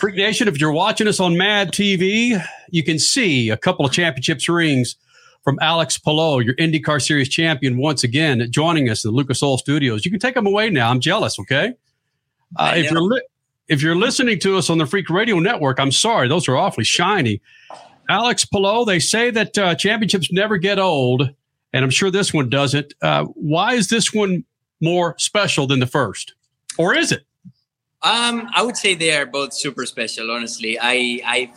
Freak Nation, if you're watching us on MAV TV, you can see a couple of championships rings from Alex Palou, your IndyCar Series champion, once again joining us in the Lucas Oil Studios. You can take them away now. I'm jealous. Okay, uh, if you're li- if you're listening to us on the Freak Radio Network, I'm sorry, those are awfully shiny. Alex Palou, they say that uh, championships never get old, and I'm sure this one doesn't. Uh, why is this one more special than the first, or is it? Um, I would say they are both super special. Honestly, I I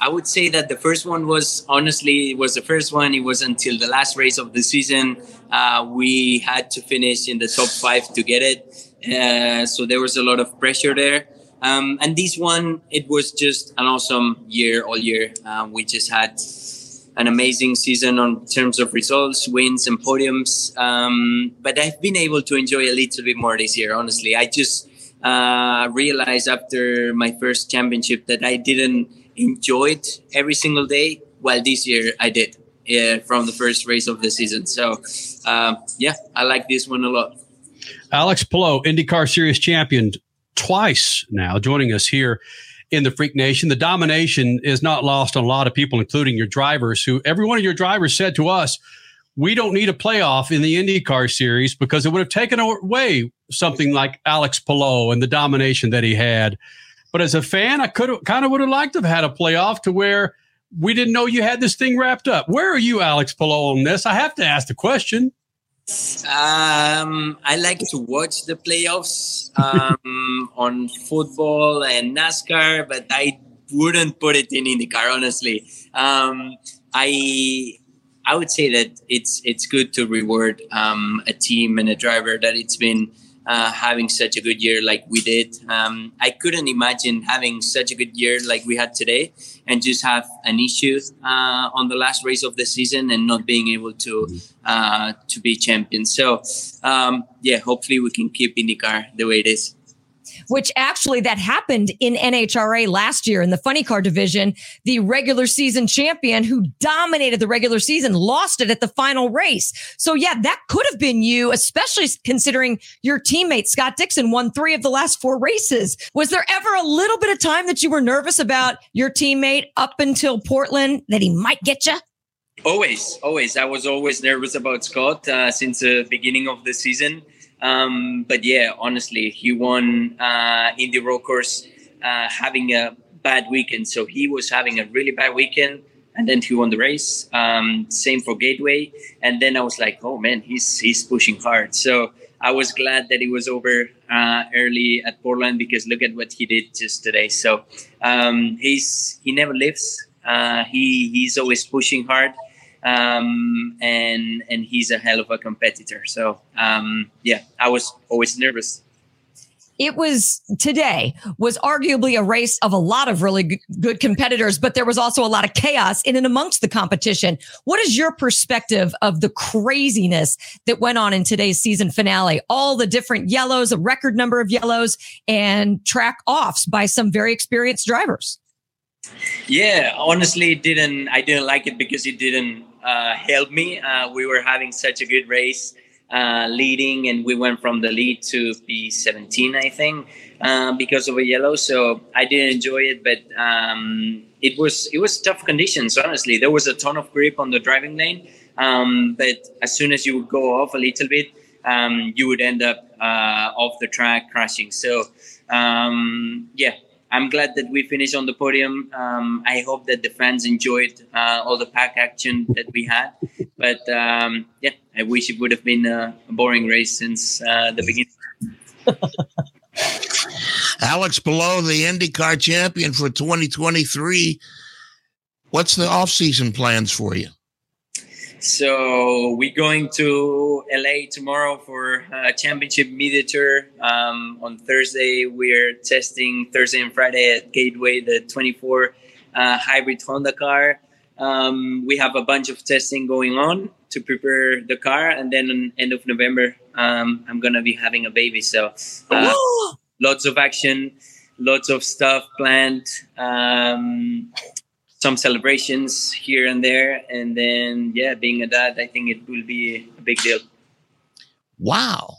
I would say that the first one was honestly it was the first one. It was until the last race of the season. Uh, we had to finish in the top five to get it, uh, so there was a lot of pressure there. Um, and this one, it was just an awesome year all year. Uh, we just had an amazing season on terms of results, wins, and podiums. Um, but I've been able to enjoy a little bit more this year. Honestly, I just uh, realized after my first championship that I didn't enjoy it every single day. Well, this year I did uh, from the first race of the season. So, uh, yeah, I like this one a lot. Alex Palou, IndyCar Series champion twice now, joining us here in the Freak Nation. The domination is not lost on a lot of people, including your drivers, who every one of your drivers said to us, we don't need a playoff in the IndyCar series because it would have taken away something like Alex Palou and the domination that he had. But as a fan, I could kind of would have liked to have had a playoff to where we didn't know you had this thing wrapped up. Where are you, Alex Palou, on this? I have to ask the question. Um, I like to watch the playoffs um, on football and NASCAR, but I wouldn't put it in IndyCar. Honestly, um, I I would say that it's it's good to reward um, a team and a driver that it's been uh, having such a good year like we did. Um, I couldn't imagine having such a good year like we had today and just have an issue uh, on the last race of the season and not being able to uh, to be champion. So um, yeah, hopefully we can keep IndyCar the way it is which actually that happened in NHRA last year in the funny car division. The regular season champion who dominated the regular season lost it at the final race. So yeah, that could have been you, especially considering your teammate Scott Dixon won three of the last four races. Was there ever a little bit of time that you were nervous about your teammate up until Portland that he might get you? Always, always. I was always nervous about Scott uh, since the beginning of the season. Um, but yeah, honestly, he won uh, in the road course uh, having a bad weekend. So he was having a really bad weekend, and then he won the race. Um, same for Gateway, and then I was like, oh man, he's he's pushing hard. So I was glad that it was over uh, early at Portland because look at what he did just today. So um, he's he never lives. Uh, he he's always pushing hard um, and and he's a hell of a competitor. So um, yeah, I was always nervous. It was today was arguably a race of a lot of really good competitors, but there was also a lot of chaos in and amongst the competition. What is your perspective of the craziness that went on in today's season finale? All the different yellows, a record number of yellows, and track offs by some very experienced drivers. Yeah, honestly, didn't I didn't like it because it didn't uh, help me. Uh, we were having such a good race, uh, leading, and we went from the lead to P17, I think, uh, because of a yellow. So I didn't enjoy it, but um, it was it was tough conditions. Honestly, there was a ton of grip on the driving lane, um, but as soon as you would go off a little bit, um, you would end up uh, off the track crashing. So um, yeah, I'm glad that we finished on the podium. Um, I hope that the fans enjoyed uh, all the pack action that we had. But um, yeah, I wish it would have been a boring race since uh, the beginning. Alex Palou, the IndyCar champion for 2023. What's the off-season plans for you? So we're going to LA tomorrow for a championship media tour. Um, on Thursday, we're testing Thursday and Friday at Gateway the 24 uh, hybrid Honda car. Um, we have a bunch of testing going on to prepare the car, and then on end of November, um, I'm gonna be having a baby. So uh, lots of action, lots of stuff planned. Um, some celebrations here and there, and then yeah, being a dad, I think it will be a big deal. Wow!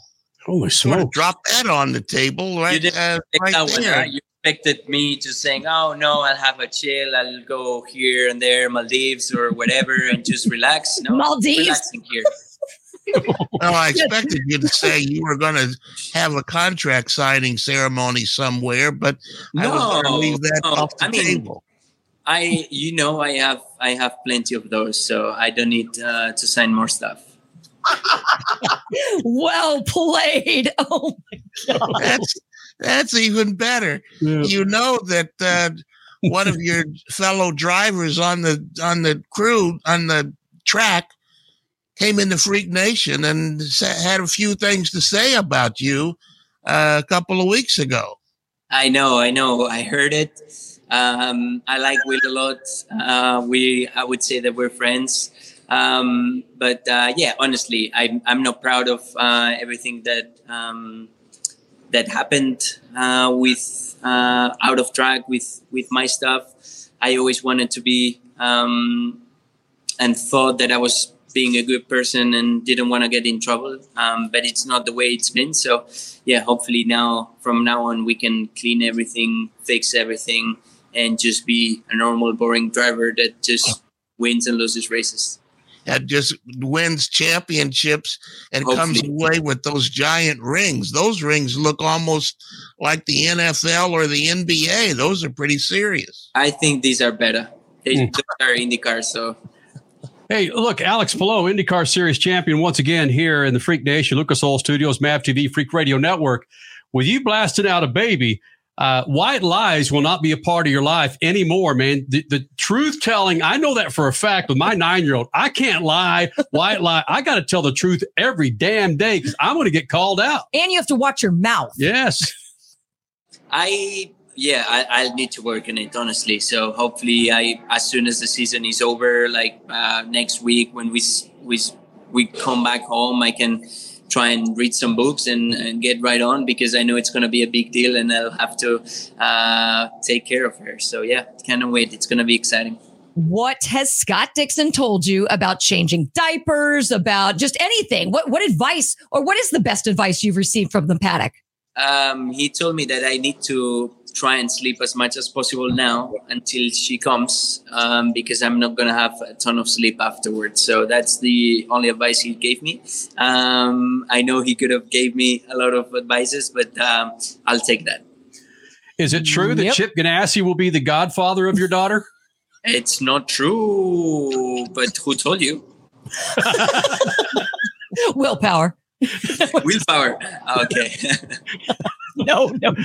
Holy smoke! Drop that on the table right, uh, right there. One, right? You expected me to saying, "Oh no, I'll have a chill. I'll go here and there, Maldives or whatever, and just relax." No, Maldives? relaxing here. Well, I expected you to say you were going to have a contract signing ceremony somewhere, but I was going to leave that no. off the I mean- table. I, you know, I have I have plenty of those, so I don't need uh, to sign more stuff. Well played. Oh my God. That's that's even better. Yeah. You know that uh, one of your fellow drivers on the on the crew on the track came into Freak Nation and sa- had a few things to say about you uh, a couple of weeks ago. I know, I know. I heard it. Um, I like Will a lot. Uh, we, I would say that we're friends. Um, but uh, yeah, honestly, I'm I'm not proud of uh, everything that um, that happened uh, with uh, out of track with with my stuff. I always wanted to be um, and thought that I was being a good person and didn't want to get in trouble. Um, but it's not the way it's been. So yeah, hopefully now from now on we can clean everything, fix everything, and just be a normal, boring driver that just wins and loses races. That just wins championships and comes away with those giant rings. Those rings look almost like the NFL or the NBA. Those are pretty serious. I think these are better. They Hmm. those are IndyCar, so Hey, look, Alex Palou, IndyCar Series champion once again here in the Freak Nation, Lucas Oil Studios, MAV TV, Freak Radio Network. With you blasting out a baby, uh, white lies will not be a part of your life anymore, man. The, the truth telling, I know that for a fact with my nine year old. I can't lie, white lie. I got to tell the truth every damn day because I'm going to get called out. And you have to watch your mouth. Yes. I yeah, I, I'll need to work on it honestly. So hopefully, I as soon as the season is over, like uh, next week when we we we come back home, I can try and read some books and, and get right on because I know it's going to be a big deal and I'll have to uh, take care of her. So yeah, cannot wait. It's going to be exciting. What has Scott Dixon told you about changing diapers, about just anything? What what advice or what is the best advice you've received from the paddock? Um, he told me that I need to try and sleep as much as possible now until she comes um, because I'm not going to have a ton of sleep afterwards. So that's the only advice he gave me. Um, I know he could have gave me a lot of advices, but um, I'll take that. Is it true that Yep. Chip Ganassi will be the godfather of your daughter? It's not true, but who told you? Will Power. Will Power. Okay. No, no.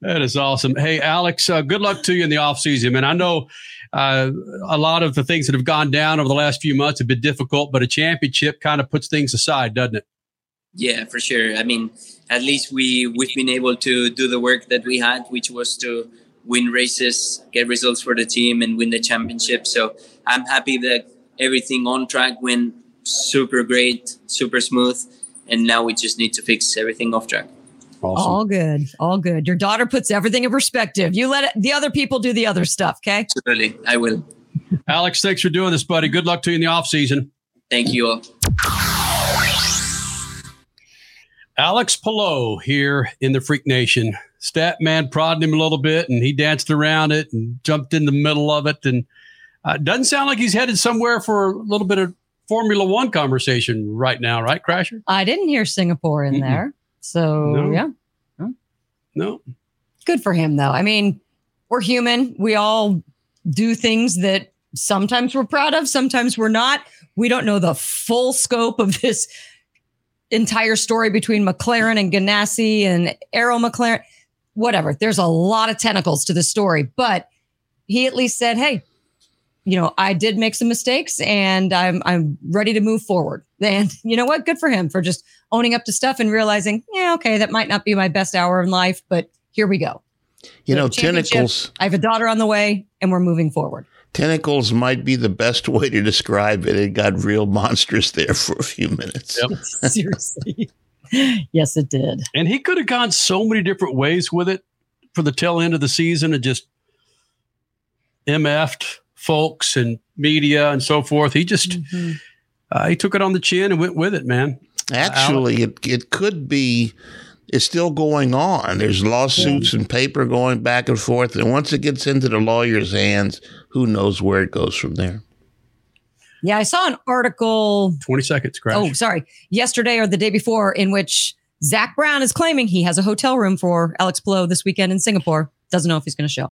That is awesome. Hey, Alex, uh, good luck to you in the offseason, man. I know uh, a lot of the things that have gone down over the last few months have been difficult, but a championship kind of puts things aside, doesn't it? Yeah, for sure. I mean, at least we we've been able to do the work that we had, which was to win races, get results for the team, and win the championship. So I'm happy that everything on track went super great, super smooth, and now we just need to fix everything off track. Awesome. All good. All good. Your daughter puts everything in perspective. You let it, the other people do the other stuff, okay? Absolutely, I will. Alex, thanks for doing this, buddy. Good luck to you in the offseason. Thank you all. Alex Palou here in the Freak Nation. Stat man prodded him a little bit, and he danced around it and jumped in the middle of it. And uh, doesn't sound like he's headed somewhere for a little bit of Formula One conversation right now, right, Crasher? I didn't hear Singapore in Mm-mm. there. So, No. yeah. No. Good for him, though. I mean, we're human. We all do things that sometimes we're proud of, sometimes we're not. We don't know the full scope of this entire story between McLaren and Ganassi and Arrow McLaren. Whatever. There's a lot of tentacles to the story, but he at least said, "Hey, you know, I did make some mistakes, and I'm I'm ready to move forward." And you know what? Good for him for just owning up to stuff and realizing, yeah, okay, that might not be my best hour in life, but here we go. You know, tentacles I have a daughter on the way, and we're moving forward. tentacles might be the best way to describe it. It got real monstrous there for a few minutes. Yep. Seriously. yes, it did. And he could have gone so many different ways with it for the tail end of the season and just MF'd folks and media and so forth. He just Mm-hmm. uh, he took it on the chin and went with it, man. Actually, it, it could be it's still going on. There's lawsuits yeah. and paper going back and forth. And once it gets into the lawyer's hands, who knows where it goes from there. Yeah, I saw an article 20 seconds, crash. Oh, sorry. Yesterday or the day before, in which Zak Brown is claiming he has a hotel room for Alex Palou this weekend in Singapore. Doesn't know if he's going to show.